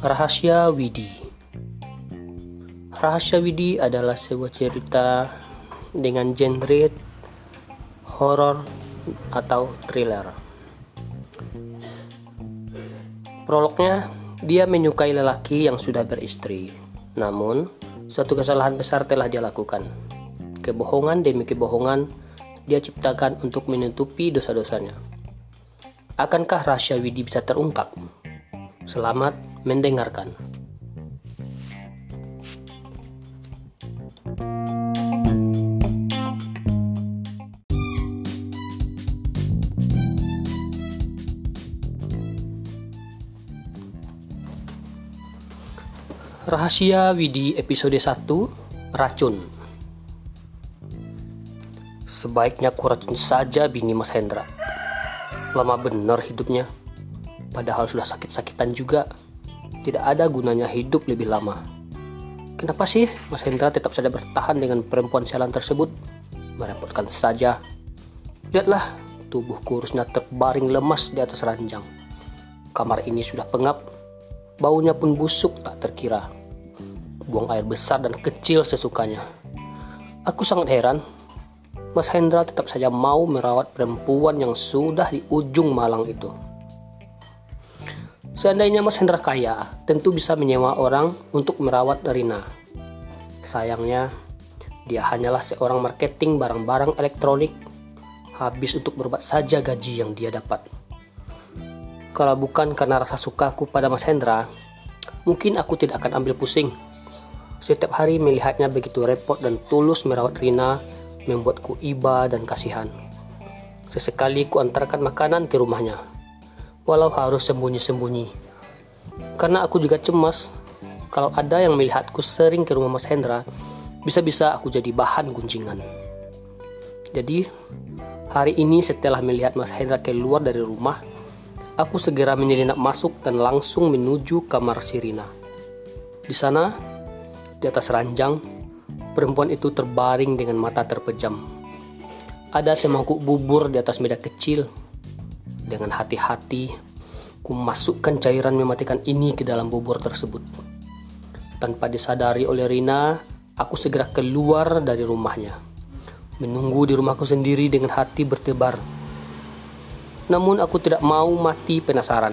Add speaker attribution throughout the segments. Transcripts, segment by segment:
Speaker 1: Rahasia Widi Rahasia Widi adalah sebuah cerita dengan genre horor atau thriller. Prolognya, dia menyukai lelaki yang sudah beristri. Namun, suatu kesalahan besar telah dia lakukan. Kebohongan demi kebohongan dia ciptakan untuk menutupi dosa-dosanya. Akankah rahasia Widi bisa terungkap? Selamat mendengarkan. Rahasia Widi episode 1 Racun Sebaiknya kuracun saja bini Mas Hendra. Lama benar hidupnya. Padahal sudah sakit-sakitan juga. Tidak ada gunanya hidup lebih lama. Kenapa sih Mas Hendra tetap saja bertahan dengan perempuan sialan tersebut? Merepotkan saja. Lihatlah tubuh kurusnya terbaring lemas di atas ranjang. Kamar ini sudah pengap. Baunya pun busuk tak terkira. Buang air besar dan kecil sesukanya. Aku sangat heran. Mas Hendra tetap saja mau merawat perempuan yang sudah di ujung malang itu. Seandainya Mas Hendra kaya, tentu bisa menyewa orang untuk merawat Rina. Sayangnya, dia hanyalah seorang marketing barang-barang elektronik, habis untuk berobat saja gaji yang dia dapat. Kalau bukan karena rasa sukaku pada Mas Hendra, mungkin aku tidak akan ambil pusing. Setiap hari melihatnya begitu repot dan tulus merawat Rina, membuatku iba dan kasihan. Sesekali ku antarkan makanan ke rumahnya, walau harus sembunyi-sembunyi. Karena aku juga cemas, kalau ada yang melihatku sering ke rumah Mas Hendra, bisa-bisa aku jadi bahan guncingan. Jadi, hari ini setelah melihat Mas Hendra keluar dari rumah, Aku segera menyelinap masuk dan langsung menuju kamar Sirina. Di sana, di atas ranjang, perempuan itu terbaring dengan mata terpejam. Ada semangkuk bubur di atas meja kecil. Dengan hati-hati, ku masukkan cairan mematikan ini ke dalam bubur tersebut. Tanpa disadari oleh Rina, aku segera keluar dari rumahnya. Menunggu di rumahku sendiri dengan hati bertebar namun aku tidak mau mati penasaran.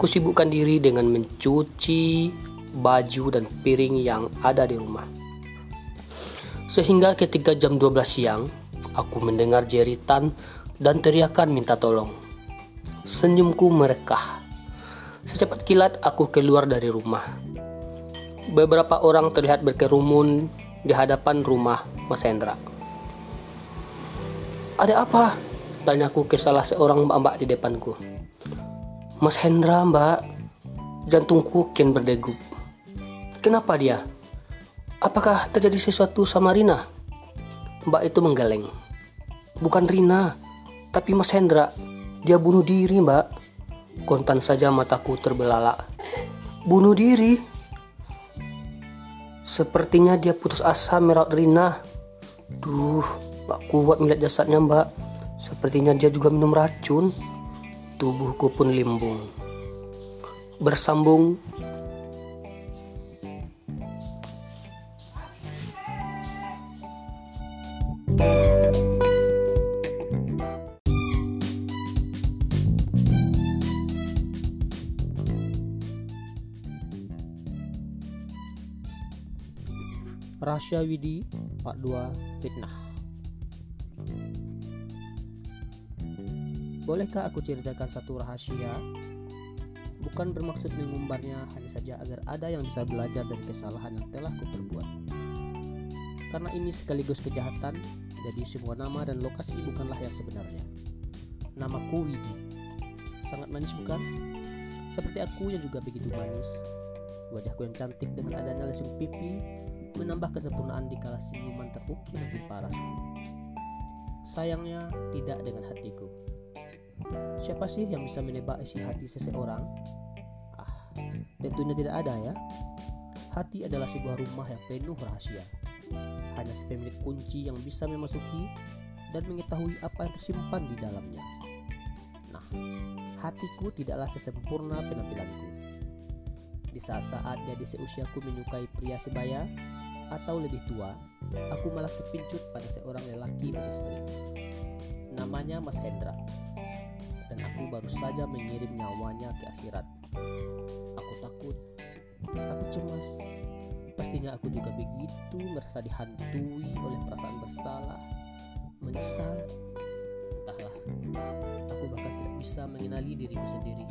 Speaker 1: Kusibukkan diri dengan mencuci baju dan piring yang ada di rumah. Sehingga ketika jam 12 siang, aku mendengar jeritan dan teriakan minta tolong. Senyumku merekah. Secepat kilat aku keluar dari rumah. Beberapa orang terlihat berkerumun di hadapan rumah Mas Hendra. Ada apa? Tanyaku ke salah seorang mbak-mbak di depanku. Mas Hendra mbak, jantungku kian berdegup. Kenapa dia? Apakah terjadi sesuatu sama Rina? Mbak itu menggeleng. Bukan Rina, tapi Mas Hendra. Dia bunuh diri mbak. Kontan saja mataku terbelalak. Bunuh diri? Sepertinya dia putus asa merawat Rina. Duh, gak kuat melihat jasadnya mbak. Sepertinya dia juga minum racun. Tubuhku pun limbung. Bersambung Rahasia Widi Part 2 Fitnah Bolehkah aku ceritakan satu rahasia? Bukan bermaksud mengumbarnya, hanya saja agar ada yang bisa belajar dari kesalahan yang telah kuperbuat. Karena ini sekaligus kejahatan, jadi semua nama dan lokasi bukanlah yang sebenarnya. Namaku Widi. Sangat manis bukan? Seperti aku yang juga begitu manis. Wajahku yang cantik dengan adanya lesung pipi menambah kesempurnaan di kala senyuman terukir di parasku. Sayangnya tidak dengan hatiku. Siapa sih yang bisa menebak isi hati seseorang? Ah, tentunya tidak ada ya. Hati adalah sebuah rumah yang penuh rahasia. Hanya si pemilik kunci yang bisa memasuki dan mengetahui apa yang tersimpan di dalamnya. Nah, hatiku tidaklah sesempurna penampilanku. Di saat-saat jadi seusiaku menyukai pria sebaya atau lebih tua, aku malah kepincut pada seorang lelaki beristri. Namanya Mas Hendra. Dan aku baru saja mengirim nyawanya ke akhirat. Aku takut, aku cemas. Pastinya aku juga begitu merasa dihantui oleh perasaan bersalah, menyesal. Entahlah, aku bahkan tidak bisa mengenali diriku sendiri.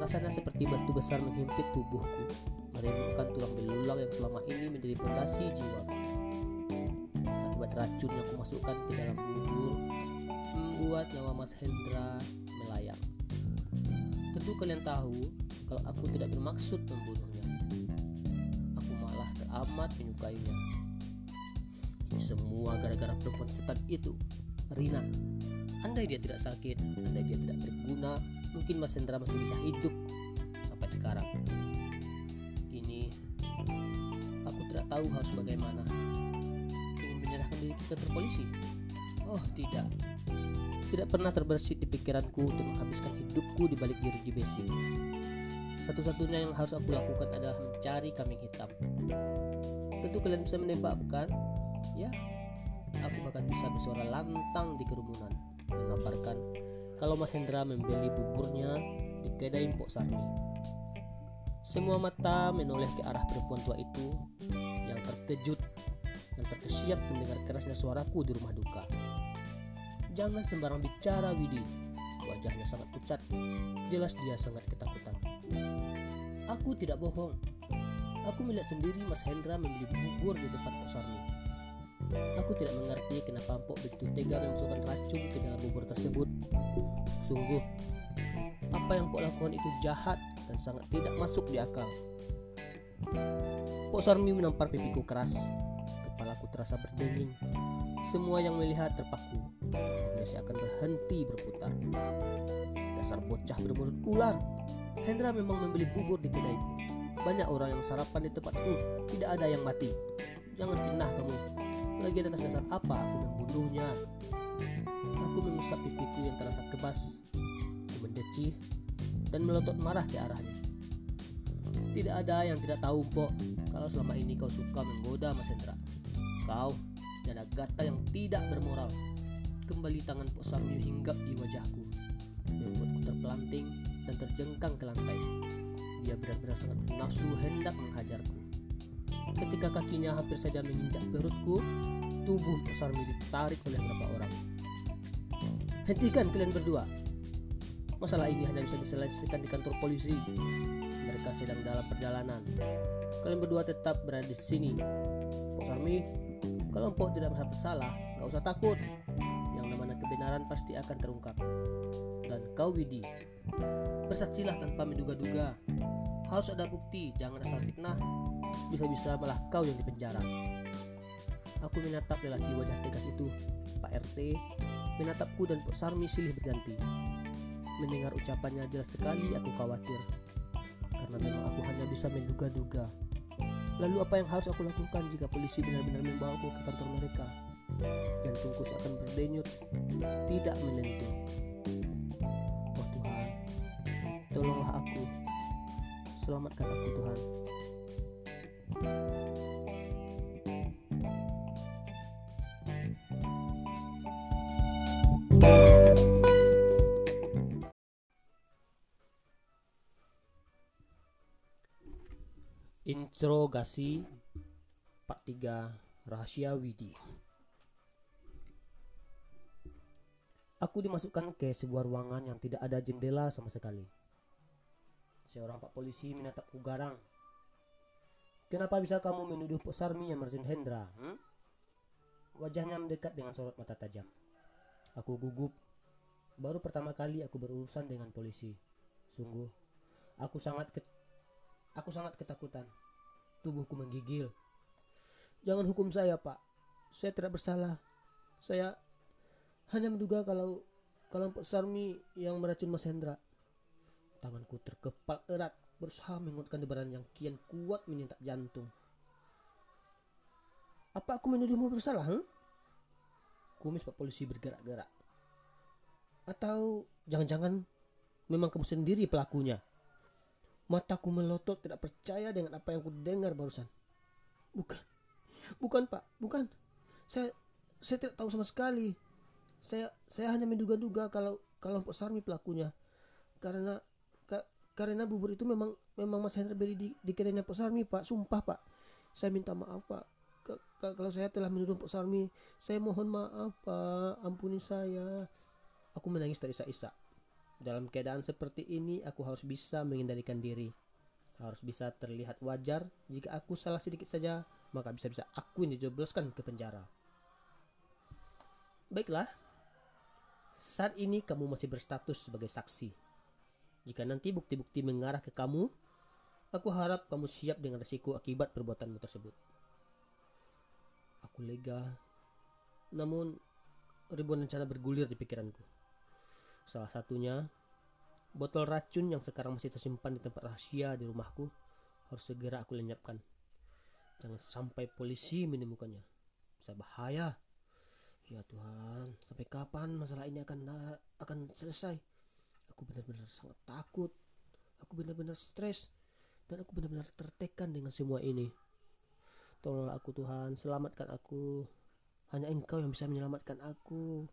Speaker 1: Rasanya seperti batu besar menghimpit tubuhku, meremukkan tulang belulang yang selama ini menjadi pondasi jiwa. Akibat racun yang kumasukkan ke dalam bubur, membuat nyawa Mas Hendra melayang. Tentu kalian tahu kalau aku tidak bermaksud membunuhnya. Aku malah teramat menyukainya. Semua gara-gara perempuan setan itu, Rina. Andai dia tidak sakit, andai dia tidak berguna, mungkin Mas Hendra masih bisa hidup tahu harus bagaimana. Ingin menyerahkan diri ke kantor polisi? Oh tidak, tidak pernah terbersit di pikiranku untuk menghabiskan hidupku di balik jeruji besi. Satu-satunya yang harus aku lakukan adalah mencari kambing hitam. Tentu kalian bisa menembak, bukan? Ya, aku bahkan bisa bersuara lantang di kerumunan, mengabarkan kalau Mas Hendra membeli buburnya di kedai Mpok Sarmi. Semua mata menoleh ke arah perempuan tua itu terkejut dan terkesiap mendengar kerasnya suaraku di rumah duka. Jangan sembarang bicara, Widi. Wajahnya sangat pucat. Jelas dia sangat ketakutan. Aku tidak bohong. Aku melihat sendiri Mas Hendra membeli bubur di tempat Pok Sarmi. Aku tidak mengerti kenapa Mpok begitu tega memasukkan racun ke dalam bubur tersebut. Sungguh, apa yang Pok lakukan itu jahat dan sangat tidak masuk di akal. Pok Sarmi menampar pipiku keras. Kepalaku terasa berdenging. Semua yang melihat terpaku. Dunia akan berhenti berputar. Dasar bocah bermulut ular. Hendra memang membeli bubur di kedaiku. Banyak orang yang sarapan di tempatku. Tidak ada yang mati. Jangan fitnah kamu. Lagi atas dasar apa aku membunuhnya? Aku mengusap pipiku yang terasa kebas. Aku mendeci dan melotot marah ke arahnya. Tidak ada yang tidak tahu, Pok, kalau selama ini kau suka menggoda Mas Hendra. Kau dan Agatha yang tidak bermoral. Kembali tangan Pok Sarmi hinggap di wajahku, membuatku terpelanting dan terjengkang ke lantai. Dia benar-benar sangat bernafsu hendak menghajarku. Ketika kakinya hampir saja menginjak perutku, tubuh Pok Sarmi ditarik oleh beberapa orang. Hentikan kalian berdua. Masalah ini hanya bisa diselesaikan di kantor polisi. Mereka sedang dalam perjalanan. Kalian berdua tetap berada di sini. Pok Sarmi, kalau Mpok tidak merasa bersalah, gak usah takut. Yang namanya kebenaran pasti akan terungkap. Dan kau Widi, bersaksilah tanpa menduga-duga. Harus ada bukti, jangan asal fitnah. Bisa-bisa malah kau yang dipenjara. Aku menatap lelaki wajah tegas itu, Pak RT, menatapku dan Pak Sarmi silih berganti. Mendengar ucapannya jelas sekali aku khawatir, karena memang aku hanya bisa menduga-duga. Lalu apa yang harus aku lakukan jika polisi benar-benar membawaku ke kantor mereka? Jantungku seakan berdenyut, tidak menentu. Oh Tuhan, tolonglah aku. Selamatkan aku Tuhan. Interogasi Part 3 Rahasia Widi Aku dimasukkan ke sebuah ruangan yang tidak ada jendela sama sekali. Seorang pak polisi menatapku garang. Kenapa bisa kamu menuduh Pak Sarmi yang merjun Hendra? Hmm? Wajahnya mendekat dengan sorot mata tajam. Aku gugup. Baru pertama kali aku berurusan dengan polisi. Sungguh, aku sangat ke Aku sangat ketakutan. Tubuhku menggigil. Jangan hukum saya, Pak. Saya tidak bersalah. Saya hanya menduga kalau kelompok Sarmi yang meracun Mas Hendra. Tanganku terkepal erat, berusaha menguatkan debaran yang kian kuat menyentak jantung. Apa aku menuduhmu bersalah? Huh? kumis Pak Polisi bergerak-gerak. Atau jangan-jangan memang kamu sendiri pelakunya? Mataku melotot tidak percaya dengan apa yang ku dengar barusan. Bukan. Bukan, Pak. Bukan. Saya saya tidak tahu sama sekali. Saya saya hanya menduga-duga kalau kalau Pak Sarmi pelakunya. Karena ka, karena bubur itu memang memang Mas Hendra beli di, di kedainya Pak Sarmi, Pak. Sumpah, Pak. Saya minta maaf, Pak. kalau saya telah menuduh Pak Sarmi, saya mohon maaf, Pak. Ampuni saya. Aku menangis dari isa-isa. Dalam keadaan seperti ini, aku harus bisa mengendalikan diri. Harus bisa terlihat wajar. Jika aku salah sedikit saja, maka bisa-bisa aku yang dijebloskan ke penjara. Baiklah, saat ini kamu masih berstatus sebagai saksi. Jika nanti bukti-bukti mengarah ke kamu, aku harap kamu siap dengan resiko akibat perbuatanmu tersebut. Aku lega, namun ribuan rencana bergulir di pikiranku. Salah satunya, botol racun yang sekarang masih tersimpan di tempat rahasia di rumahku harus segera aku lenyapkan. Jangan sampai polisi menemukannya. Bisa bahaya. Ya Tuhan, sampai kapan masalah ini akan akan selesai? Aku benar-benar sangat takut. Aku benar-benar stres dan aku benar-benar tertekan dengan semua ini. Tolonglah aku Tuhan, selamatkan aku. Hanya Engkau yang bisa menyelamatkan aku.